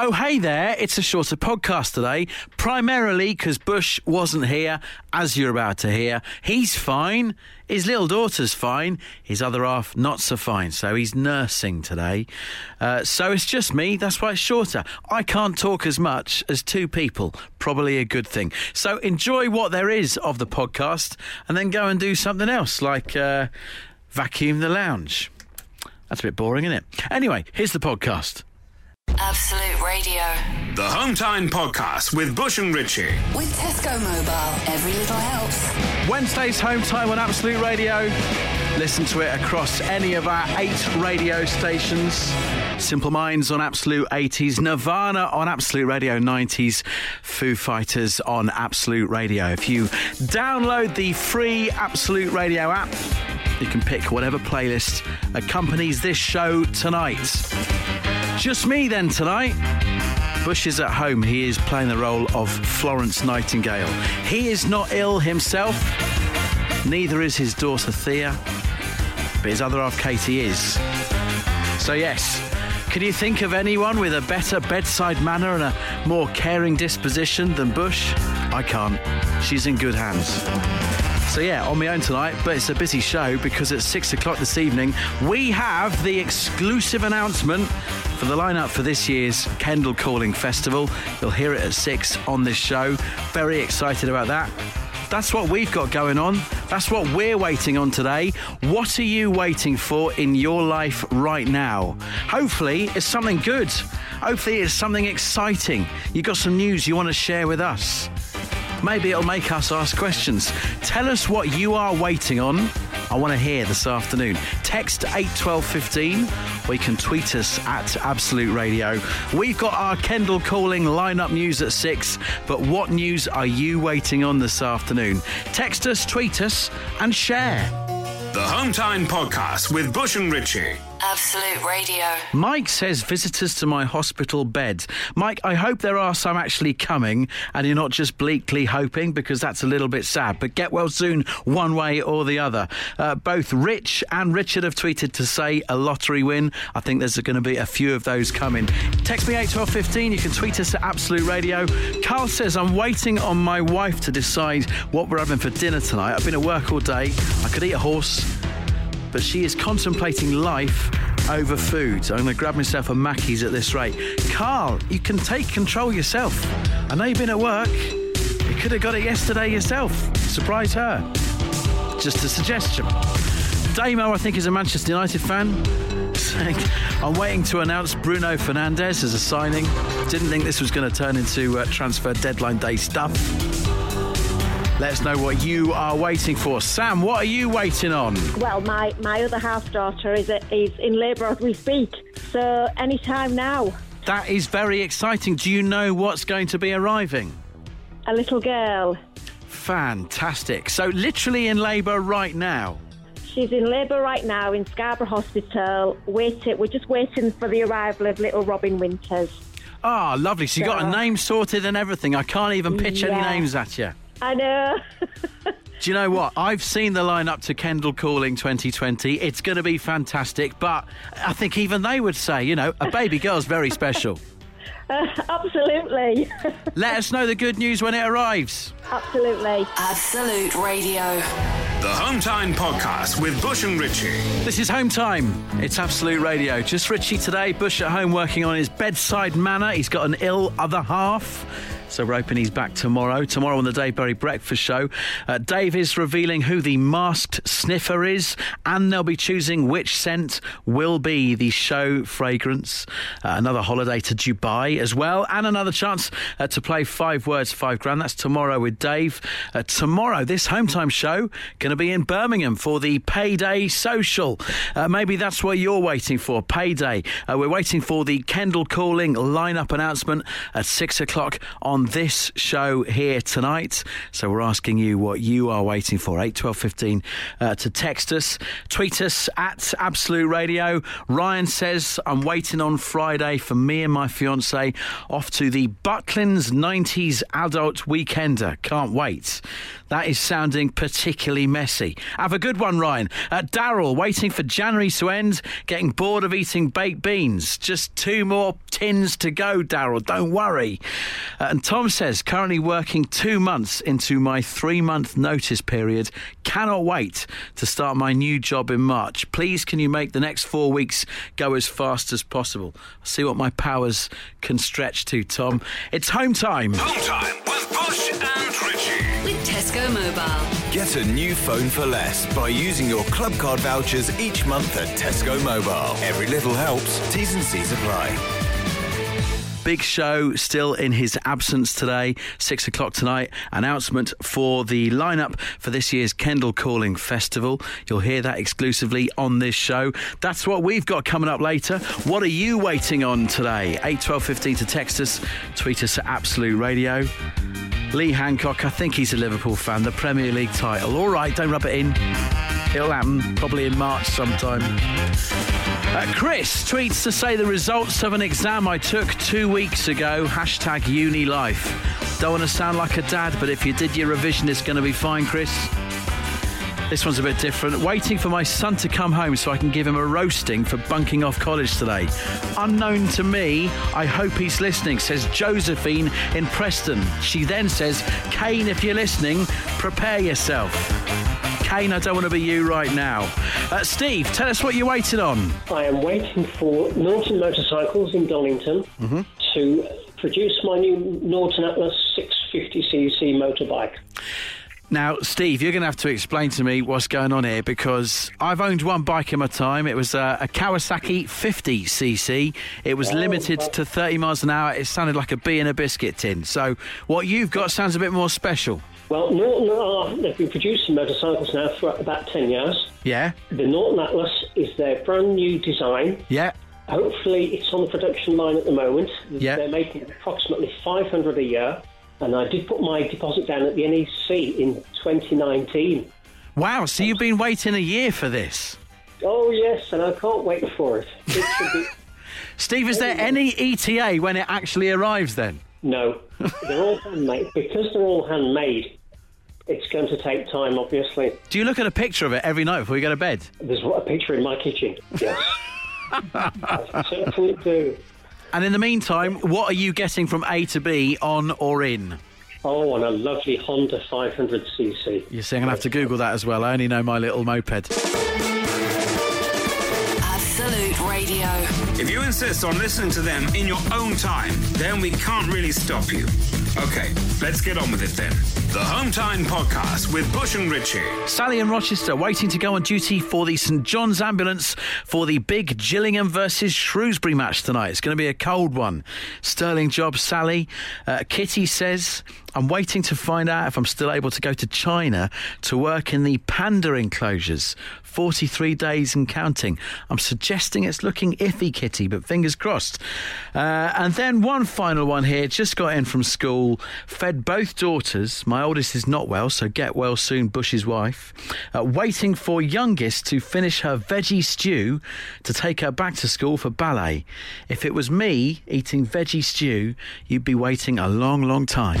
Oh, hey there. It's a shorter podcast today, primarily because Bush wasn't here, as you're about to hear. He's fine. His little daughter's fine. His other half, not so fine. So he's nursing today. Uh, so it's just me. That's why it's shorter. I can't talk as much as two people. Probably a good thing. So enjoy what there is of the podcast and then go and do something else, like uh, vacuum the lounge. That's a bit boring, isn't it? Anyway, here's the podcast. Absolute Radio. The Hometime Podcast with Bush and Ritchie. With Tesco Mobile, every little helps. Wednesday's home time on Absolute Radio. Listen to it across any of our eight radio stations. Simple Minds on Absolute 80s, Nirvana on Absolute Radio 90s, Foo Fighters on Absolute Radio. If you download the free Absolute Radio app, you can pick whatever playlist accompanies this show tonight. Just me then tonight. Bush is at home. He is playing the role of Florence Nightingale. He is not ill himself, neither is his daughter Thea, but his other half Katie is. So, yes, can you think of anyone with a better bedside manner and a more caring disposition than Bush? I can't. She's in good hands. So, yeah, on my own tonight, but it's a busy show because at six o'clock this evening, we have the exclusive announcement for the lineup for this year's Kendal Calling Festival. You'll hear it at six on this show. Very excited about that. That's what we've got going on. That's what we're waiting on today. What are you waiting for in your life right now? Hopefully, it's something good. Hopefully, it's something exciting. You've got some news you want to share with us. Maybe it'll make us ask questions. Tell us what you are waiting on. I want to hear this afternoon. Text 81215 or you can tweet us at Absolute Radio. We've got our Kendal Calling lineup news at 6, but what news are you waiting on this afternoon? Text us, tweet us, and share. The Hometime Podcast with Bush and Ritchie. Absolute Radio. Mike says visitors to my hospital bed. Mike, I hope there are some actually coming and you're not just bleakly hoping because that's a little bit sad. But get well soon, one way or the other. Uh, both Rich and Richard have tweeted to say a lottery win. I think there's going to be a few of those coming. Text me 81215. You can tweet us at Absolute Radio. Carl says, I'm waiting on my wife to decide what we're having for dinner tonight. I've been at work all day. I could eat a horse but she is contemplating life over food. So I'm going to grab myself a Mackey's at this rate. Carl, you can take control yourself. I know you've been at work. You could have got it yesterday yourself. Surprise her. Just a suggestion. Damo, I think, is a Manchester United fan. I'm waiting to announce Bruno Fernandes as a signing. Didn't think this was going to turn into uh, transfer deadline day stuff. Let us know what you are waiting for. Sam, what are you waiting on? Well, my, my other half daughter is is in labour as we speak, so any time now. That is very exciting. Do you know what's going to be arriving? A little girl. Fantastic. So, literally in labour right now. She's in labour right now in Scarborough Hospital. Waiting, we're just waiting for the arrival of little Robin Winters. Ah, lovely. So, you got a name sorted and everything. I can't even pitch any names at you. I know. Do you know what? I've seen the lineup to Kendal Calling 2020. It's going to be fantastic, but I think even they would say, you know, a baby girl's very special. Uh, absolutely. Let us know the good news when it arrives. Absolutely. Absolute Radio. The Hometime Podcast with Bush and Ritchie. This is home time. It's Absolute Radio. Just Richie today. Bush at home working on his bedside manner. He's got an ill other half. So we're hoping he's back tomorrow. Tomorrow on the Dave Berry Breakfast Show. Uh, Dave is revealing who the masked sniffer is, and they'll be choosing which scent will be the show fragrance. Uh, another holiday to Dubai as well, and another chance uh, to play five words, five grand. That's tomorrow with Dave. Uh, tomorrow, this home time show going to be in Birmingham for the Payday Social. Uh, maybe that's what you're waiting for. Payday. Uh, we're waiting for the Kendal Calling lineup announcement at six o'clock on on this show here tonight. So we're asking you what you are waiting for. 8 12 15 uh, to text us, tweet us at Absolute Radio. Ryan says, I'm waiting on Friday for me and my fiance off to the Butlins 90s Adult Weekender. Can't wait. That is sounding particularly messy. Have a good one, Ryan. Uh, Daryl, waiting for January to end, getting bored of eating baked beans. Just two more tins to go, Daryl. Don't worry. Uh, and Tom says, currently working two months into my three month notice period. Cannot wait to start my new job in March. Please, can you make the next four weeks go as fast as possible? See what my powers can stretch to, Tom. It's home time. Home time with Bush and Richie. With Tesco Mobile. Get a new phone for less by using your club card vouchers each month at Tesco Mobile. Every little helps. T's and C's apply. Big show still in his absence today. Six o'clock tonight. Announcement for the lineup for this year's Kendal Calling Festival. You'll hear that exclusively on this show. That's what we've got coming up later. What are you waiting on today? 8 12 15 to text us, tweet us at Absolute Radio. Lee Hancock, I think he's a Liverpool fan. The Premier League title. All right, don't rub it in. It'll happen probably in March sometime. Uh, Chris tweets to say the results of an exam I took two weeks ago. Hashtag uni life. Don't want to sound like a dad, but if you did your revision, it's going to be fine, Chris. This one's a bit different. Waiting for my son to come home so I can give him a roasting for bunking off college today. Unknown to me, I hope he's listening, says Josephine in Preston. She then says, Kane, if you're listening, prepare yourself. Kane, I don't want to be you right now. Uh, Steve, tell us what you're waiting on. I am waiting for Norton Motorcycles in Donington to produce my new Norton Atlas 650cc motorbike. Now, Steve, you're going to have to explain to me what's going on here because I've owned one bike in my time. It was uh, a Kawasaki 50cc. It was limited to 30 miles an hour. It sounded like a bee in a biscuit tin. So, what you've got sounds a bit more special. Well, Norton are, they've been producing motorcycles now for about 10 years. Yeah? The Norton Atlas is their brand new design. Yeah. Hopefully, it's on the production line at the moment. Yeah. They're making approximately 500 a year. And I did put my deposit down at the NEC in 2019. Wow, so you've been waiting a year for this. Oh, yes, and I can't wait for it. It should be. Steve, is there any ETA when it actually arrives then? No, they're all handmade. Because they're all handmade, it's going to take time, obviously. Do you look at a picture of it every night before you go to bed? There's a picture in my kitchen. Yes. I certainly do. And in the meantime, what are you getting from A to B on or in? Oh, and a lovely Honda 500cc. You're saying I'll have to Google that as well. I only know my little moped. Absolute Radio. If you insist on listening to them in your own time, then we can't really stop you. Okay, let's get on with it then. The Home Time Podcast with Bush and Richie. Sally in Rochester waiting to go on duty for the St John's ambulance for the big Gillingham versus Shrewsbury match tonight. It's going to be a cold one. Sterling job, Sally. Uh, Kitty says, I'm waiting to find out if I'm still able to go to China to work in the panda enclosures. 43 days and counting. I'm suggesting it's looking iffy, Kitty, but fingers crossed. Uh, and then one final one here. Just got in from school. Fed both daughters. My oldest is not well, so get well soon, Bush's wife. Uh, waiting for youngest to finish her veggie stew to take her back to school for ballet. If it was me eating veggie stew, you'd be waiting a long, long time.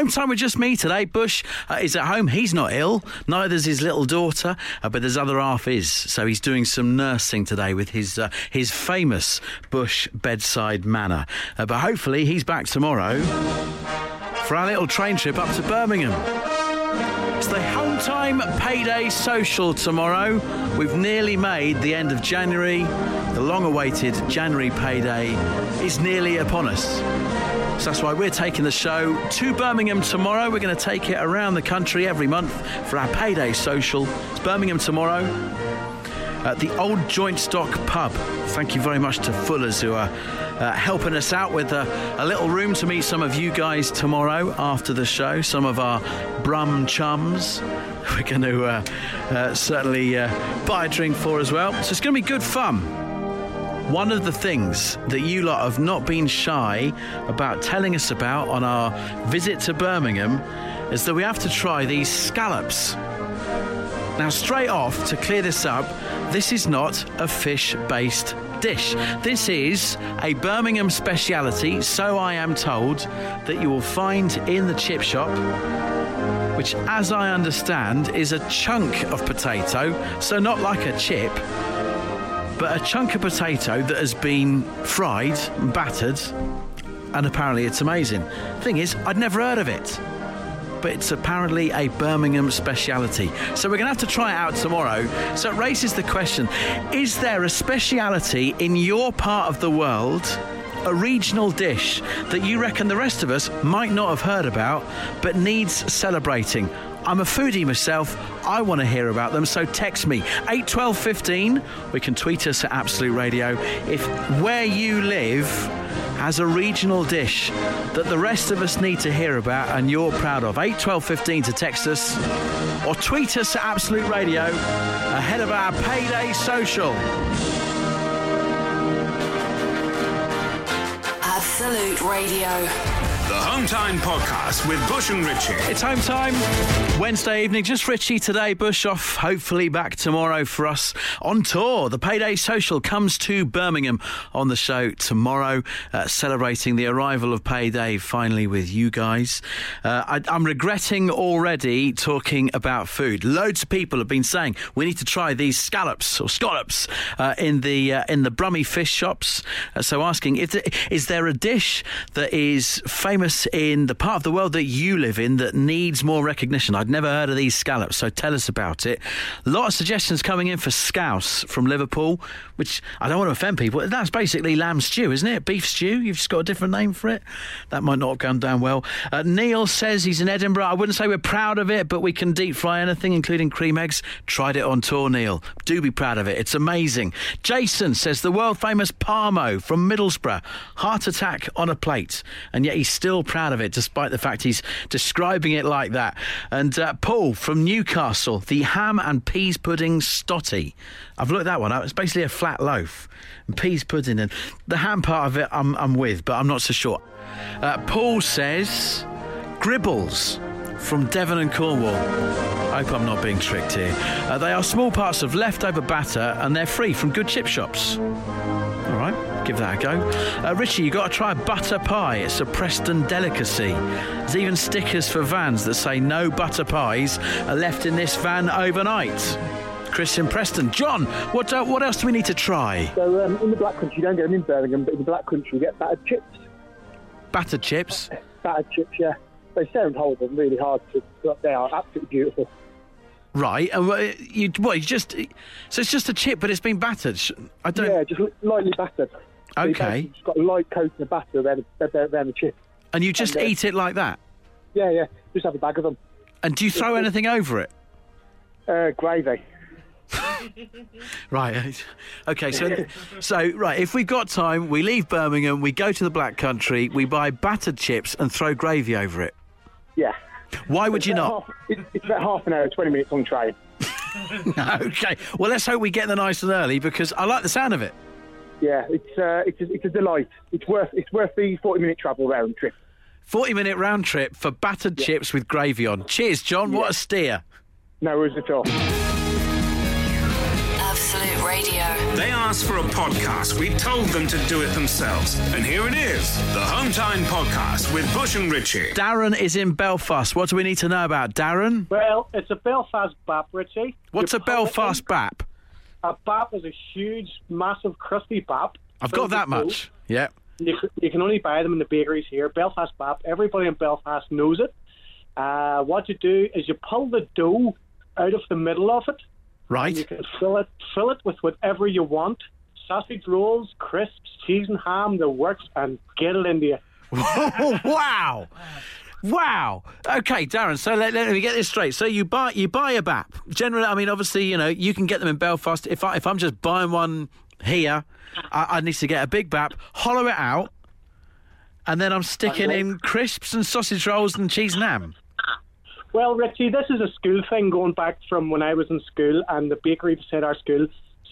Home time with just me today. Bush uh, is at home. He's not ill. Neither's his little daughter, uh, but his other half is. So he's doing some nursing today with his uh, his famous Bush bedside manner. Uh, but hopefully he's back tomorrow for our little train trip up to Birmingham. It's the home time payday social tomorrow. We've nearly made the end of January. The long awaited January payday is nearly upon us. So that's why we're taking the show to Birmingham tomorrow. We're going to take it around the country every month for our payday social. It's Birmingham tomorrow at the Old Joint Stock Pub. Thank you very much to Fuller's who are uh, helping us out with a, a little room to meet some of you guys tomorrow after the show. Some of our Brum chums. We're going to uh, uh, certainly uh, buy a drink for as well. So it's going to be good fun. One of the things that you lot have not been shy about telling us about on our visit to Birmingham is that we have to try these scallops. Now, straight off, to clear this up, this is not a fish based dish. This is a Birmingham speciality, so I am told, that you will find in the chip shop which, as I understand, is a chunk of potato, so not like a chip, but a chunk of potato that has been fried and battered, and apparently it's amazing. Thing is, I'd never heard of it. But it's apparently a Birmingham speciality. So we're going to have to try it out tomorrow. So it raises the question Is there a speciality in your part of the world a regional dish that you reckon the rest of us might not have heard about but needs celebrating. I'm a foodie myself. I want to hear about them. So text me 81215. We can tweet us at Absolute Radio if where you live has a regional dish that the rest of us need to hear about and you're proud of. 81215 to text us or tweet us at Absolute Radio ahead of our payday social. Absolute Radio. The Home Time Podcast with Bush and Richie. It's home time. Wednesday evening, just Richie today. Bush off, hopefully back tomorrow for us on tour. The Payday Social comes to Birmingham on the show tomorrow, uh, celebrating the arrival of Payday finally with you guys. Uh, I, am regretting already talking about food. Loads of people have been saying we need to try these scallops or scallops uh, in the uh, in the Brummy fish shops. Uh, so asking, is there a dish that is famous? In the part of the world that you live in that needs more recognition? I'd never heard of these scallops, so tell us about it. A lot of suggestions coming in for scouse from Liverpool, which I don't want to offend people. That's basically lamb stew, isn't it? Beef stew. You've just got a different name for it. That might not have gone down well. Uh, Neil says he's in Edinburgh. I wouldn't say we're proud of it, but we can deep fry anything, including cream eggs. Tried it on tour, Neil. Do be proud of it. It's amazing. Jason says the world famous Parmo from Middlesbrough. Heart attack on a plate, and yet he's still still proud of it, despite the fact he's describing it like that. And uh, Paul from Newcastle, the ham and peas pudding stotty. I've looked that one up. It's basically a flat loaf and peas pudding, and the ham part of it I'm, I'm with, but I'm not so sure. Uh, Paul says gribbles from Devon and Cornwall. I hope I'm not being tricked here. Uh, they are small parts of leftover batter and they're free from good chip shops. All right give that a go. Uh, Richie, You've got to try butter pie. It's a Preston delicacy. There's even stickers for vans that say no butter pies are left in this van overnight. Christian Preston. John, what uh, what else do we need to try? So um, in the Black Country, you don't get them in Birmingham, but in the Black Country, you get battered chips. Battered chips? Battered chips, yeah. They sound horrible, really hard to, but they are absolutely beautiful. Right, and you what? You just so it's just a chip, but it's been battered. I don't. Yeah, just lightly battered. Okay. It's got a light coat of batter around, around the chip. And you just and, uh, eat it like that? Yeah, yeah. Just have a bag of them. And do you throw anything over it? Uh, gravy. right. Okay. So, so right. If we've got time, we leave Birmingham, we go to the Black Country, we buy battered chips and throw gravy over it. Yeah. Why would you not? Half, it's about half an hour, twenty minutes on train. okay. Well, let's hope we get there nice and early because I like the sound of it yeah, it's uh, it's a, it's a delight. It's worth it's worth the forty minute travel round trip. Forty minute round trip for battered yeah. chips with gravy on. Cheers, John. Yeah. What a steer. No worries at all. Absolute Radio. They asked for a podcast. We told them to do it themselves. And here it is the Home Time Podcast with Bush and Richie. Darren is in Belfast. What do we need to know about Darren? Well, it's a Belfast BAP, Richie. What's a Belfast BAP? A bap is a huge, massive, crusty bap. I've got that much. Yeah. You, you, can only buy them in the bakeries here. Belfast bap. Everybody in Belfast knows it. Uh, what you do is you pull the dough out of the middle of it. Right. You can fill it, fill it with whatever you want. Sausage rolls, crisps, cheese and ham, the works, and get it into you. wow. Wow. Okay, Darren. So let, let, me get this straight. So you buy you buy a BAP. Generally, I mean, obviously, you know, you can get them in Belfast. If I if I'm just buying one here, I, I need to get a big BAP, hollow it out, and then I'm sticking in crisps and sausage rolls and cheese and ham. Well, Richie, this is a school thing going back from when I was in school, and the bakery beside our school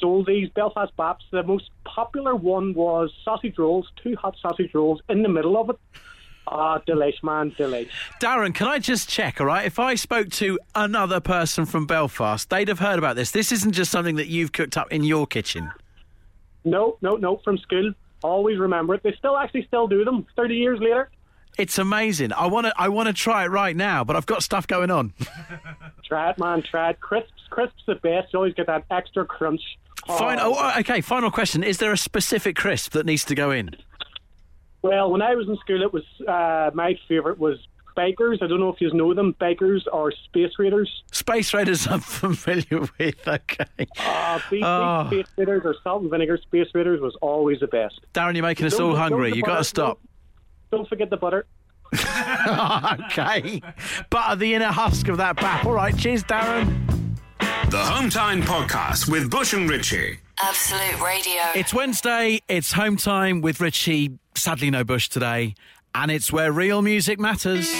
sold these Belfast Baps. The most popular one was sausage rolls, two hot sausage rolls in the middle of it. Ah, delish, man, delish. Darren, can I just check, all right? If I spoke to another person from Belfast, they'd have heard about this. This isn't just something that you've cooked up in your kitchen. No, no, no, from school. Always remember it. They still actually still do them 30 years later. It's amazing. I want to. I want to try it right now, but I've got stuff going on. Try it, man, try it. Crisps, crisps the best. You always get that extra crunch. Fine. Oh, okay. Final question: Is there a specific crisp that needs to go in? Well, when I was in school, it was uh, my favourite was Bakers. I don't know if you know them. Bakers or Space Raiders. Space Raiders, I'm familiar with. Okay. Uh, beef, Oh. beef Space Raiders or salt and vinegar Space Raiders was always the best. Darren, you're making us Don't- all hungry. You've got to stop. Don't forget the butter. okay. Butter the inner husk of that bap. All right. Cheers, Darren. The Hometime Podcast with Bush and Ritchie. Absolute Radio. It's Wednesday. It's home time with Richie. Sadly, no Bush today. And it's where real music matters.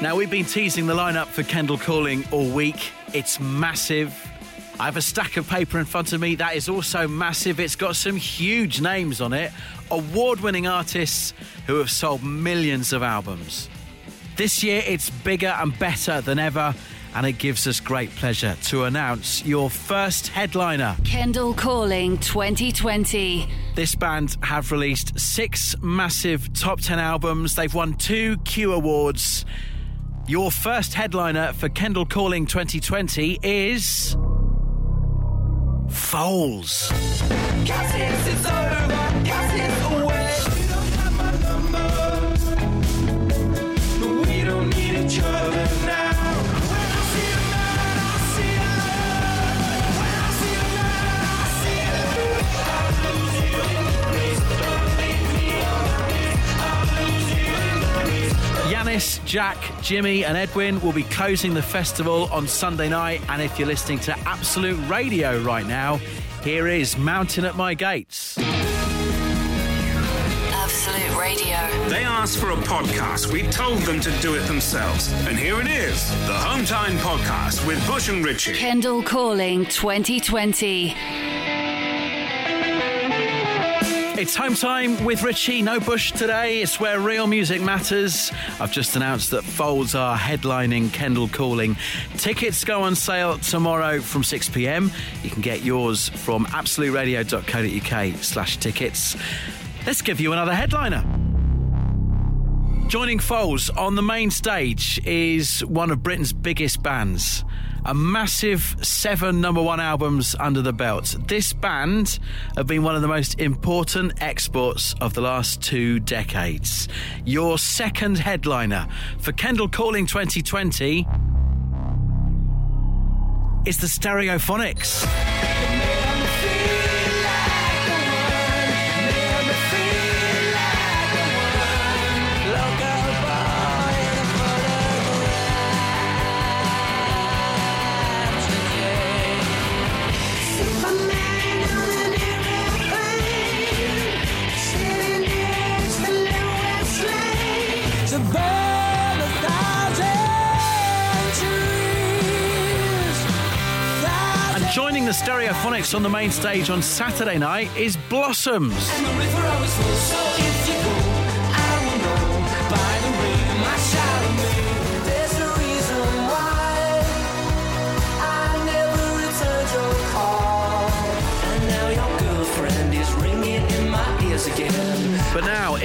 Now, we've been teasing the lineup for Kendal Calling all week. It's massive. I have a stack of paper in front of me that is also massive. It's got some huge names on it, award winning artists who have sold millions of albums. This year, it's bigger and better than ever, and it gives us great pleasure to announce your first headliner. Kendal Calling 2020. This band have released six massive top 10 albums. They've won two Q Awards. Your first headliner for Kendal Calling 2020 is. Foals. Yannis, Jack, Jimmy, and Edwin will be closing the festival on Sunday night. And if you're listening to Absolute Radio right now, here is Mountain at My Gates. Absolute Radio. They asked for a podcast. We told them to do it themselves. And here it is the Hometime Podcast with Bush and Richie. Kendal Calling 2020. It's home time with Richie. No Bush today. It's where real music matters. I've just announced that Foals are headlining Kendal Calling. Tickets go on sale tomorrow from 6 pm. You can get yours from absoluteradio.co.uk slash tickets. Let's give you another headliner. Joining Foals on the main stage is one of Britain's biggest bands. A massive seven number one albums under the belt. This band have been one of the most important exports of the last two decades. Your second headliner for Kendal Calling 2020 is the Stereophonics. And joining the Stereophonics on the main stage on Saturday night is Blossoms.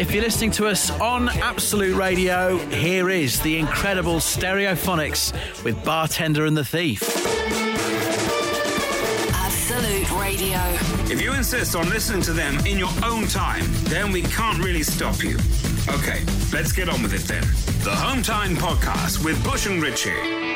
If you're listening to us on Absolute Radio, here is the incredible Stereophonics with Bartender and the Thief. Absolute Radio. If you insist on listening to them in your own time, then we can't really stop you. Okay, let's get on with it then. The Hometime Podcast with Bush and Ritchie.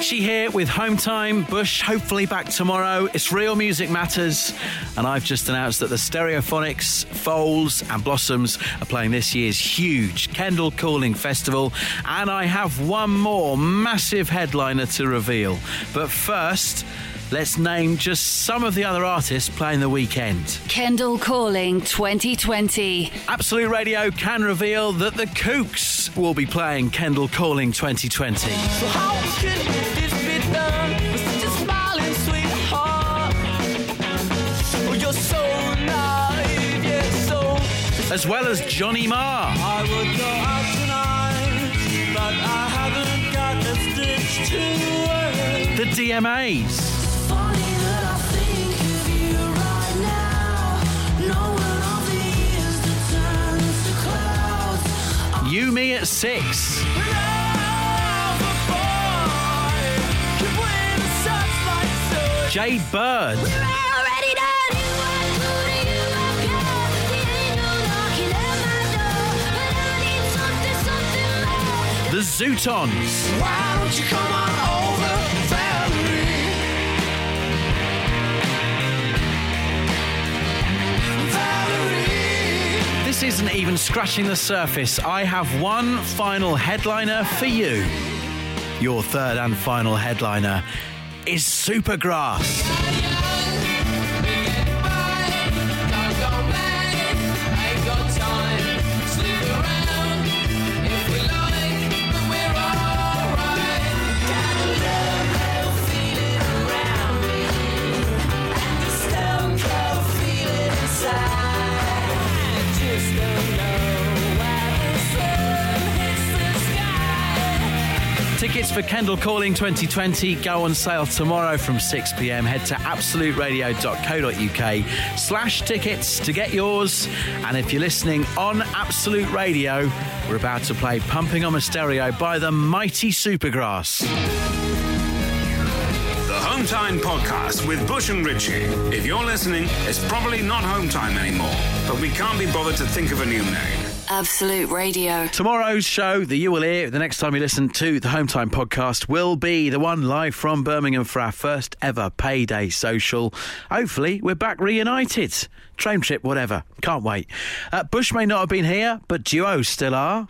Richie here with Home Time. Bush hopefully back tomorrow. It's Real Music Matters. And I've just announced that the Stereophonics, Foals, and Blossoms are playing this year's huge Kendal Calling Festival. And I have one more massive headliner to reveal. But first, let's name just some of the other artists playing the weekend. Kendal Calling 2020. Absolute Radio can reveal that the Kooks will be playing Kendal Calling 2020. As well as Johnny Marr. The DMAs. You Me at Six. Jade Bird. The Zutons. Why don't you come on over, Valerie? Valerie. This isn't even scratching the surface. I have one final headliner for you. Your third and final headliner is Supergrass. Tickets for Kendal Calling 2020 go on sale tomorrow from 6 pm. Head to absoluteradio.co.uk slash tickets to get yours. And if you're listening on Absolute Radio, we're about to play Pumping on a Stereo by the mighty Supergrass. The Home Time Podcast with Bush and Ritchie. If you're listening, it's probably not Home Time anymore, but we can't be bothered to think of a new name. Absolute Radio. Tomorrow's show that you will hear the next time you listen to the Home Time podcast will be the one live from Birmingham for our first ever payday social. Hopefully, we're back reunited. Train trip, whatever. Can't wait. Uh, Bush may not have been here, but duos still are.